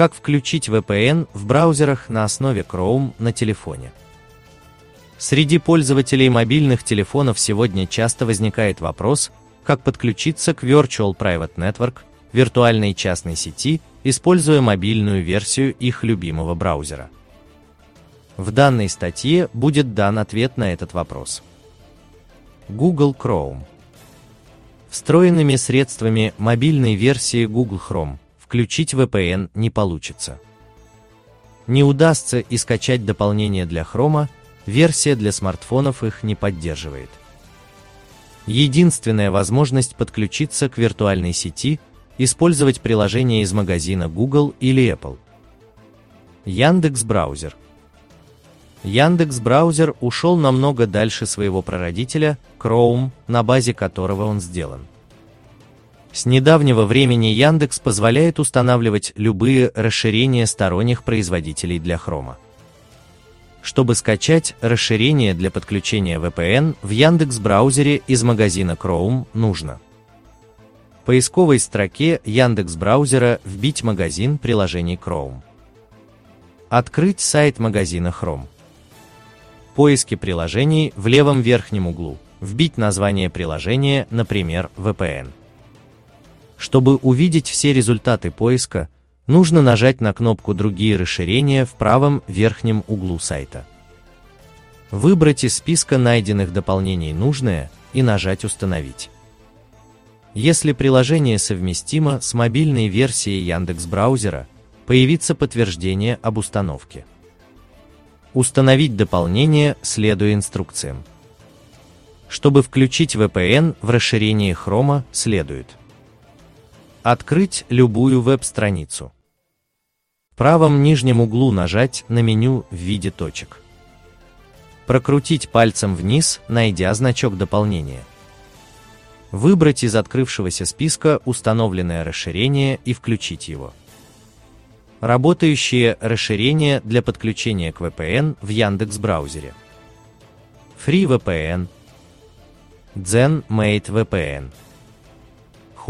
Как включить VPN в браузерах на основе Chrome на телефоне? Среди пользователей мобильных телефонов сегодня часто возникает вопрос, как подключиться к Virtual Private Network, виртуальной частной сети, используя мобильную версию их любимого браузера. В данной статье будет дан ответ на этот вопрос. Google Chrome Встроенными средствами мобильной версии Google Chrome включить VPN не получится. Не удастся и скачать дополнение для Chrome, версия для смартфонов их не поддерживает. Единственная возможность подключиться к виртуальной сети – использовать приложение из магазина Google или Apple. Яндекс браузер. Яндекс браузер ушел намного дальше своего прародителя Chrome, на базе которого он сделан. С недавнего времени Яндекс позволяет устанавливать любые расширения сторонних производителей для Chrome. Чтобы скачать расширение для подключения VPN в Яндекс браузере из магазина Chrome нужно в поисковой строке Яндекс браузера вбить магазин приложений Chrome. Открыть сайт магазина Chrome. Поиски приложений в левом верхнем углу. Вбить название приложения, например, VPN. Чтобы увидеть все результаты поиска, нужно нажать на кнопку «Другие расширения» в правом верхнем углу сайта. Выбрать из списка найденных дополнений нужное и нажать «Установить». Если приложение совместимо с мобильной версией Яндекс браузера, появится подтверждение об установке. Установить дополнение, следуя инструкциям. Чтобы включить VPN в расширении Chrome, следует Открыть любую веб-страницу. В правом нижнем углу нажать на меню в виде точек. Прокрутить пальцем вниз, найдя значок дополнения. Выбрать из открывшегося списка установленное расширение и включить его. Работающие расширения для подключения к VPN в Яндекс браузере. FreeVPN, ZenMate VPN.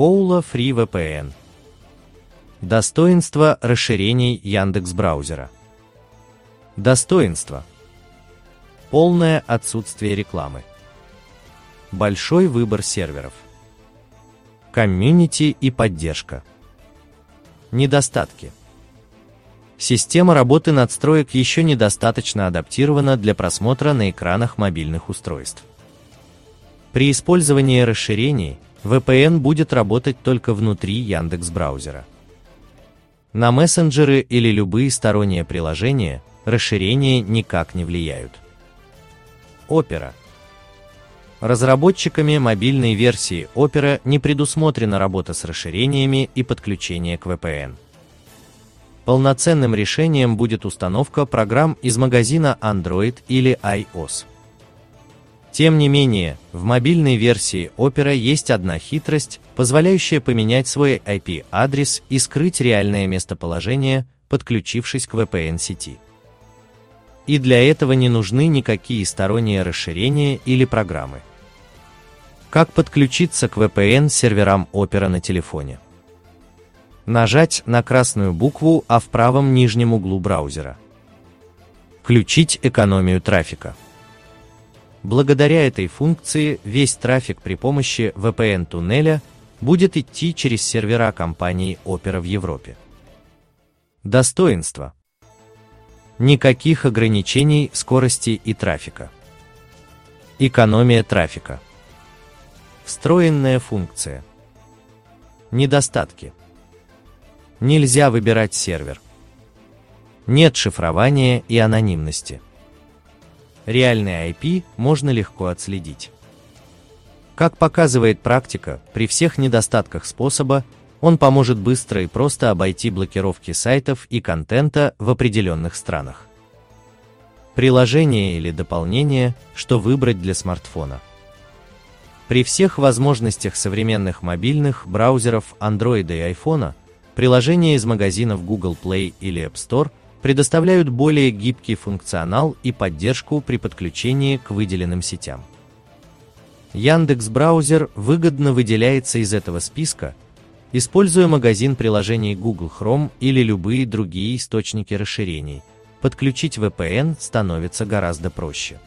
Houla Free VPN. Достоинство расширений Яндекс браузера. Достоинство. Полное отсутствие рекламы. Большой выбор серверов. Комьюнити и поддержка. Недостатки. Система работы надстроек еще недостаточно адаптирована для просмотра на экранах мобильных устройств. При использовании расширений VPN будет работать только внутри Яндекс браузера. На мессенджеры или любые сторонние приложения расширения никак не влияют. Opera. Разработчиками мобильной версии Opera не предусмотрена работа с расширениями и подключение к VPN. Полноценным решением будет установка программ из магазина Android или iOS. Тем не менее, в мобильной версии Opera есть одна хитрость, позволяющая поменять свой IP-адрес и скрыть реальное местоположение, подключившись к VPN-сети. И для этого не нужны никакие сторонние расширения или программы. Как подключиться к VPN-серверам Opera на телефоне? Нажать на красную букву А в правом нижнем углу браузера. Включить экономию трафика. Благодаря этой функции весь трафик при помощи VPN-туннеля будет идти через сервера компании Opera в Европе. Достоинство. Никаких ограничений скорости и трафика. Экономия трафика. Встроенная функция. Недостатки. Нельзя выбирать сервер. Нет шифрования и анонимности. Реальный IP можно легко отследить. Как показывает практика, при всех недостатках способа, он поможет быстро и просто обойти блокировки сайтов и контента в определенных странах. Приложение или дополнение, что выбрать для смартфона. При всех возможностях современных мобильных браузеров Android и iPhone, приложения из магазинов Google Play или App Store предоставляют более гибкий функционал и поддержку при подключении к выделенным сетям. Яндекс браузер выгодно выделяется из этого списка, Используя магазин приложений Google Chrome или любые другие источники расширений, подключить VPN становится гораздо проще.